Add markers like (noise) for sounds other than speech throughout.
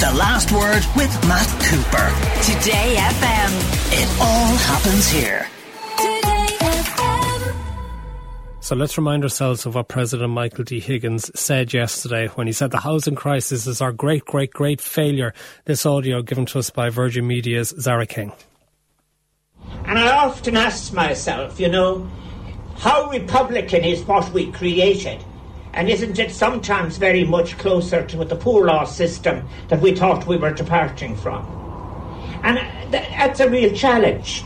The Last Word with Matt Cooper. Today FM. It all happens here. Today FM. So let's remind ourselves of what President Michael D. Higgins said yesterday when he said the housing crisis is our great, great, great failure. This audio given to us by Virgin Media's Zara King. And I often ask myself, you know, how Republican is what we created? And isn't it sometimes very much closer to the poor law system that we thought we were departing from? And that's a real challenge.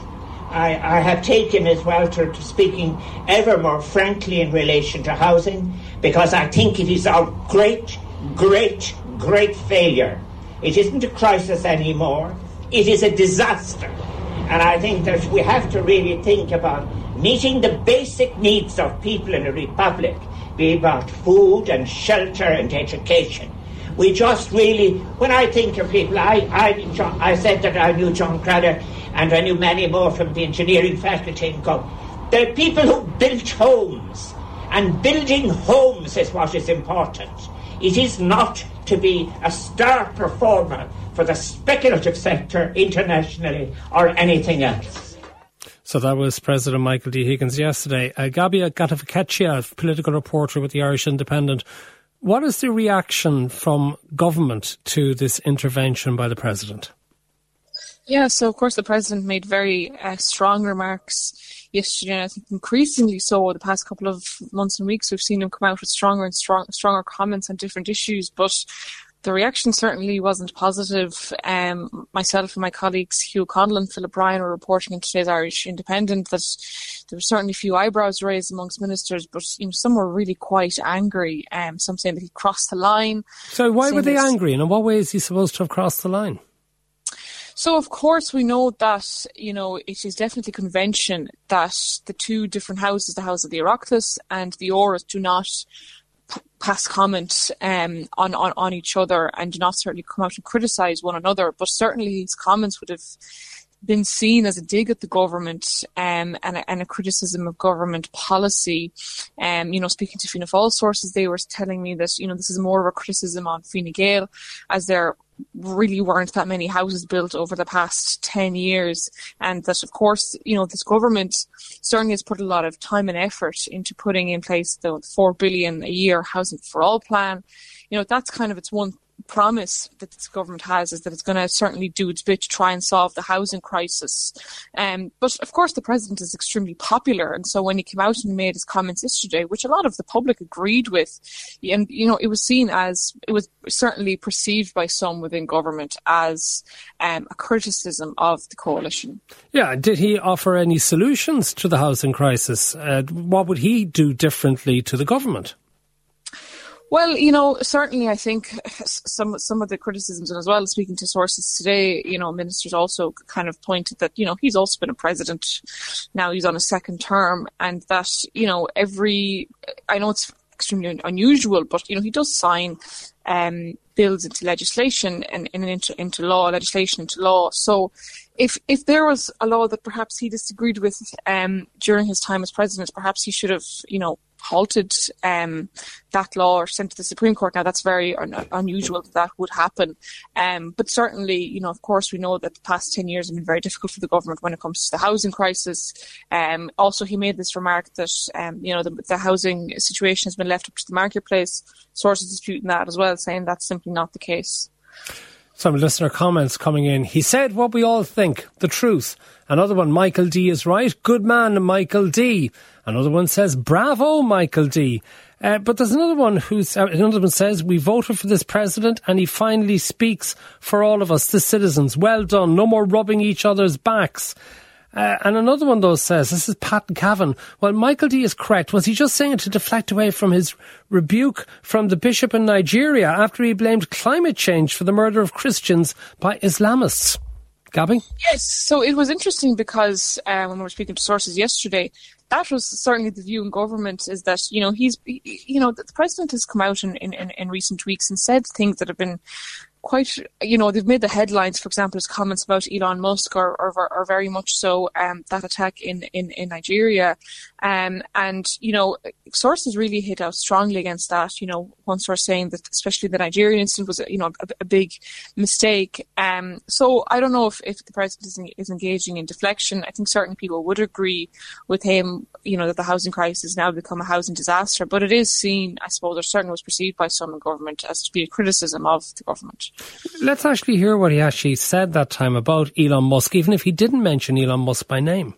I, I have taken as well to, to speaking ever more frankly in relation to housing because I think it is our great, great, great failure. It isn't a crisis anymore. It is a disaster. And I think that we have to really think about meeting the basic needs of people in a republic, be about food and shelter and education. We just really, when I think of people, I, I, I said that I knew John Craddock and I knew many more from the engineering faculty in Cork. They're people who built homes, and building homes is what is important. It is not to be a star performer for the speculative sector internationally or anything else. So that was President Michael D. Higgins yesterday. Uh, Gabija Gataveckaite, political reporter with the Irish Independent. What is the reaction from government to this intervention by the President? Yeah, so of course the president made very uh, strong remarks yesterday, and I think increasingly so over the past couple of months and weeks we've seen him come out with stronger and strong, stronger comments on different issues. But the reaction certainly wasn't positive. Um, myself and my colleagues Hugh Connell and Philip Ryan were reporting in today's Irish Independent that there were certainly a few eyebrows raised amongst ministers, but you know some were really quite angry. Um, some saying that he crossed the line. So why were they angry, and in what way is he supposed to have crossed the line? So, of course, we know that, you know, it is definitely convention that the two different houses, the House of the Oireachtas and the Áras, do not pass comment um, on, on, on each other and not certainly come out and criticise one another. But certainly his comments would have been seen as a dig at the government um, and, a, and, a, criticism of government policy. Um, you know, speaking to Fianna Fáil sources, they were telling me that, you know, this is more of a criticism on Fine Gael as they're really weren't that many houses built over the past 10 years. And that, of course, you know, this government certainly has put a lot of time and effort into putting in place the 4 billion a year housing for all plan. You know, that's kind of its one promise that this government has is that it's going to certainly do its bit to try and solve the housing crisis. Um, but of course, the president is extremely popular, and so when he came out and made his comments yesterday, which a lot of the public agreed with, and you know, it was seen as it was certainly perceived by some within government as um, a criticism of the coalition. Yeah, did he offer any solutions to the housing crisis? Uh, what would he do differently to the government? Well, you know, certainly I think some some of the criticisms, and as well speaking to sources today, you know, ministers also kind of pointed that you know he's also been a president, now he's on a second term, and that you know every I know it's extremely unusual, but you know he does sign um, bills into legislation and, and into, into law, legislation into law. So if if there was a law that perhaps he disagreed with um, during his time as president, perhaps he should have, you know, halted um, that law or sent to the Supreme Court. Now, that's very un- unusual that that would happen. Um, but certainly, you know, of course, we know that the past 10 years have been very difficult for the government when it comes to the housing crisis. Um, also, he made this remark that, um, you know, the, the, housing situation has been left up to the marketplace. Sources disputing that as well, saying that's simply not the case. Some listener comments coming in. He said what we all think, the truth. Another one, Michael D is right. Good man, Michael D. Another one says, bravo, Michael D. Uh, but there's another one who's, uh, another one says, we voted for this president and he finally speaks for all of us, the citizens. Well done. No more rubbing each other's backs. Uh, and another one, though, says, this is Pat Cavan. Well, Michael D is correct. Was he just saying it to deflect away from his rebuke from the bishop in Nigeria after he blamed climate change for the murder of Christians by Islamists? Gabby? Yes. So it was interesting because uh, when we were speaking to sources yesterday, that was certainly the view in government is that, you know, he's, you know, the president has come out in, in, in recent weeks and said things that have been quite, you know, they've made the headlines, for example, his comments about Elon Musk are, are, are very much so um, that attack in, in, in Nigeria. Um, and, you know, sources really hit out strongly against that. You know, one source saying that especially the Nigerian incident was, you know, a, a big mistake. Um, so I don't know if, if the president is, is engaging in deflection. I think certain people would agree with him, you know, that the housing crisis has now become a housing disaster. But it is seen, I suppose, or certainly was perceived by some in government as to be a criticism of the government. Let's actually hear what he actually said that time about Elon Musk, even if he didn't mention Elon Musk by name.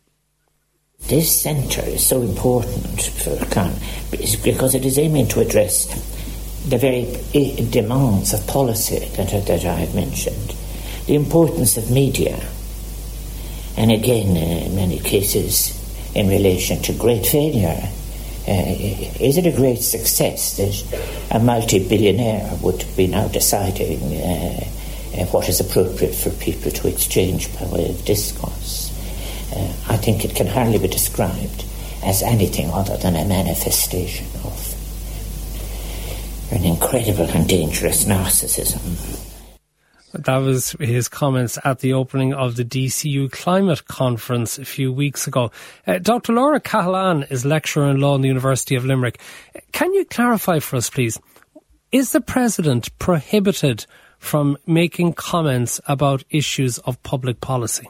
This centre is so important for Khan because it is aiming to address the very demands of policy that, that I have mentioned, the importance of media, and again, uh, in many cases, in relation to great failure. Uh, is it a great success that a multi billionaire would be now deciding uh, uh, what is appropriate for people to exchange by way of discourse? I think it can hardly be described as anything other than a manifestation of an incredible and dangerous narcissism. That was his comments at the opening of the DCU Climate Conference a few weeks ago. Uh, Dr. Laura Cahillane is lecturer in law in the University of Limerick. Can you clarify for us, please? Is the President prohibited from making comments about issues of public policy?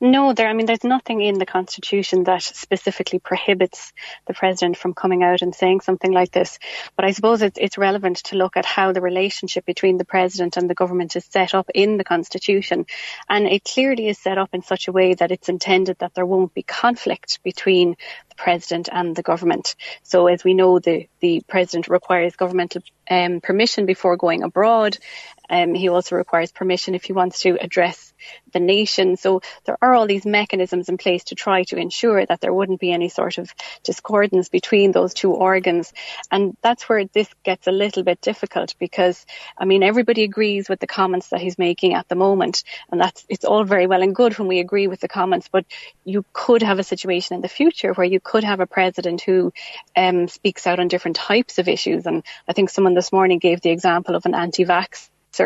No, there. I mean, there's nothing in the Constitution that specifically prohibits the president from coming out and saying something like this. But I suppose it's, it's relevant to look at how the relationship between the president and the government is set up in the Constitution, and it clearly is set up in such a way that it's intended that there won't be conflict between the president and the government. So, as we know, the the president requires governmental um, permission before going abroad. Um, he also requires permission if he wants to address the nation. So there are all these mechanisms in place to try to ensure that there wouldn't be any sort of discordance between those two organs. And that's where this gets a little bit difficult because, I mean, everybody agrees with the comments that he's making at the moment. And that's, it's all very well and good when we agree with the comments, but you could have a situation in the future where you could have a president who um, speaks out on different types of issues. And I think someone this morning gave the example of an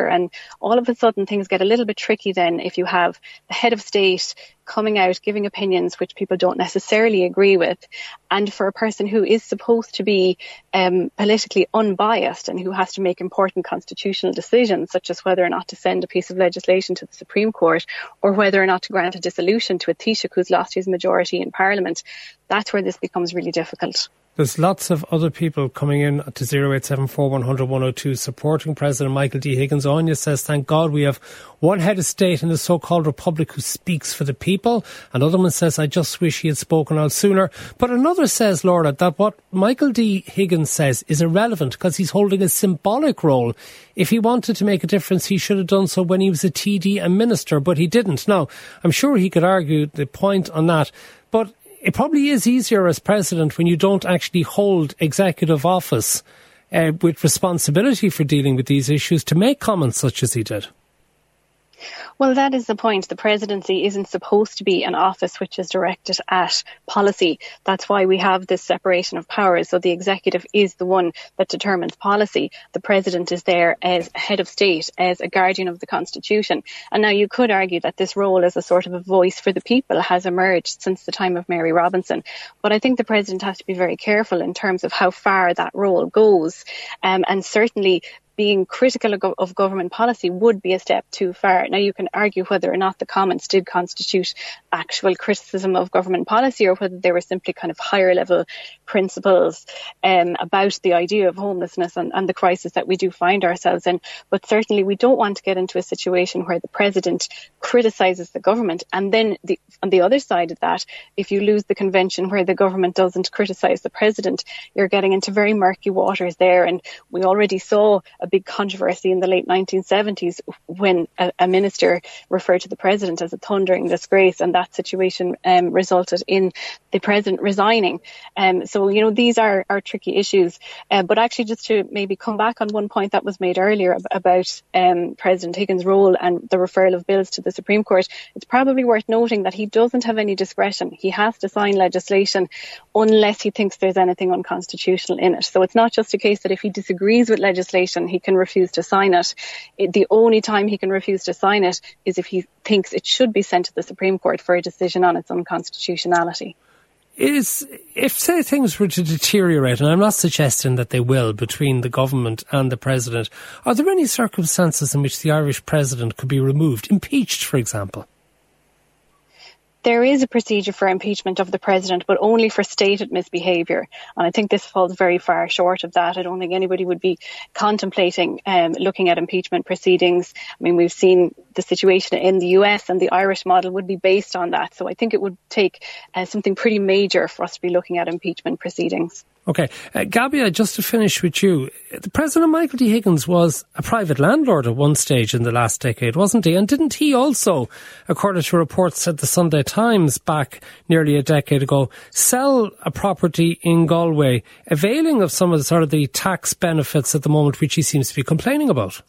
and all of a sudden things get a little bit tricky then if you have the head of state coming out giving opinions which people don't necessarily agree with and for a person who is supposed to be um, politically unbiased and who has to make important constitutional decisions such as whether or not to send a piece of legislation to the Supreme Court or whether or not to grant a dissolution to a Taoiseach who's lost his majority in Parliament that's where this becomes really difficult. There's lots of other people coming in to 0874 100 102 supporting President Michael D. Higgins. Anya says, thank God we have one head of state in the so-called republic who speaks for the people. Another one says, I just wish he had spoken out sooner. But another says, Laura, that what Michael D. Higgins says is irrelevant because he's holding a symbolic role. If he wanted to make a difference, he should have done so when he was a TD and minister, but he didn't. Now, I'm sure he could argue the point on that. But it probably is easier as president when you don't actually hold executive office uh, with responsibility for dealing with these issues to make comments such as he did. Well, that is the point. The presidency isn't supposed to be an office which is directed at policy. That's why we have this separation of powers. So the executive is the one that determines policy. The president is there as head of state, as a guardian of the constitution. And now you could argue that this role as a sort of a voice for the people has emerged since the time of Mary Robinson. But I think the president has to be very careful in terms of how far that role goes. Um, and certainly being critical of government policy would be a step too far. Now, you can argue whether or not the comments did constitute actual criticism of government policy or whether they were simply kind of higher level principles um, about the idea of homelessness and, and the crisis that we do find ourselves in. But certainly, we don't want to get into a situation where the president criticises the government. And then the, on the other side of that, if you lose the convention where the government doesn't criticise the president, you're getting into very murky waters there. And we already saw a big controversy in the late 1970s when a, a minister referred to the president as a thundering disgrace, and that situation um, resulted in the president resigning. Um, so, you know, these are, are tricky issues. Uh, but actually, just to maybe come back on one point that was made earlier about um, President Higgins' role and the referral of bills to the Supreme Court, it's probably worth noting that he doesn't have any discretion. He has to sign legislation unless he thinks there's anything unconstitutional in it. So it's not just a case that if he disagrees with legislation, he can refuse to sign it. it. The only time he can refuse to sign it is if he thinks it should be sent to the Supreme Court for a decision on its unconstitutionality is if say things were to deteriorate, and I'm not suggesting that they will between the government and the president, are there any circumstances in which the Irish president could be removed, impeached, for example? There is a procedure for impeachment of the president, but only for stated misbehaviour. And I think this falls very far short of that. I don't think anybody would be contemplating um, looking at impeachment proceedings. I mean, we've seen the situation in the US and the Irish model would be based on that. So I think it would take uh, something pretty major for us to be looking at impeachment proceedings. Okay. Uh, just to finish with you, the President Michael D. Higgins was a private landlord at one stage in the last decade, wasn't he? And didn't he also, according to reports at the Sunday Times back nearly a decade ago, sell a property in Galway, availing of some of the sort of the tax benefits at the moment, which he seems to be complaining about?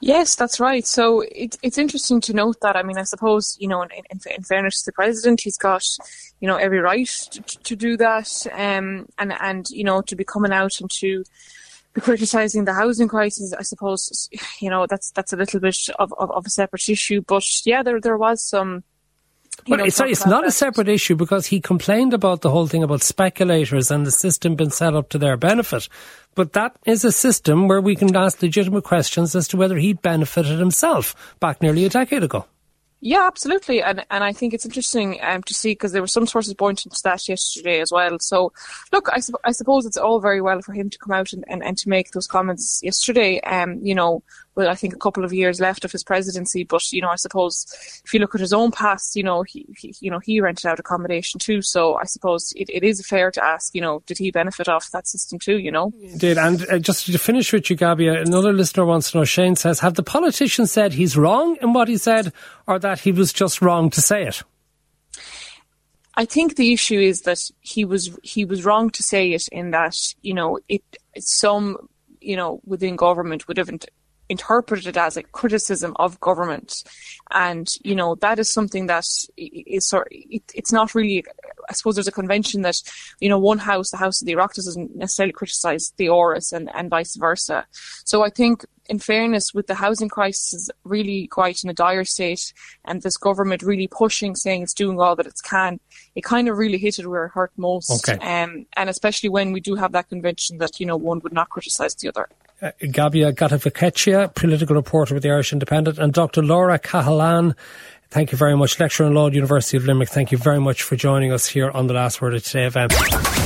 Yes, that's right. So it, it's interesting to note that. I mean, I suppose, you know, in, in, in fairness to the president, he's got, you know, every right to, to do that. Um, and, and, you know, to be coming out and to be criticising the housing crisis, I suppose, (sighs) you know, that's, that's a little bit of, of, of a separate issue. But yeah, there, there was some, well, know, sorry, it's not that. a separate issue because he complained about the whole thing about speculators and the system being set up to their benefit. But that is a system where we can ask legitimate questions as to whether he benefited himself back nearly a decade ago. Yeah, absolutely, and and I think it's interesting um, to see because there were some sources pointing to that yesterday as well. So, look, I, su- I suppose it's all very well for him to come out and, and, and to make those comments yesterday. Um, you know, well, I think a couple of years left of his presidency. But you know, I suppose if you look at his own past, you know, he, he you know he rented out accommodation too. So I suppose it, it is fair to ask, you know, did he benefit off that system too? You know, did. And uh, just to finish with you, Gabija, another listener wants to know. Shane says, have the politician said he's wrong in what he said, or that he was just wrong to say it? I think the issue is that he was he was wrong to say it in that you know it some you know within government would have interpreted as a criticism of government. And, you know, that is something that is sort it, it's not really, I suppose there's a convention that, you know, one house, the house of the Oireachtas doesn't necessarily criticise the Áras and, and vice versa. So I think in fairness, with the housing crisis really quite in a dire state and this government really pushing, saying it's doing all that it can, it kind of really hit it where it hurt most. Okay. Um, and especially when we do have that convention that, you know, one would not criticise the other. Uh, Gabija Gataveckaite, political reporter with the Irish Independent, and Dr. Laura Cahillane. Thank you very much, lecturer in law at University of Limerick. Thank you very much for joining us here on the Last Word of Today FM.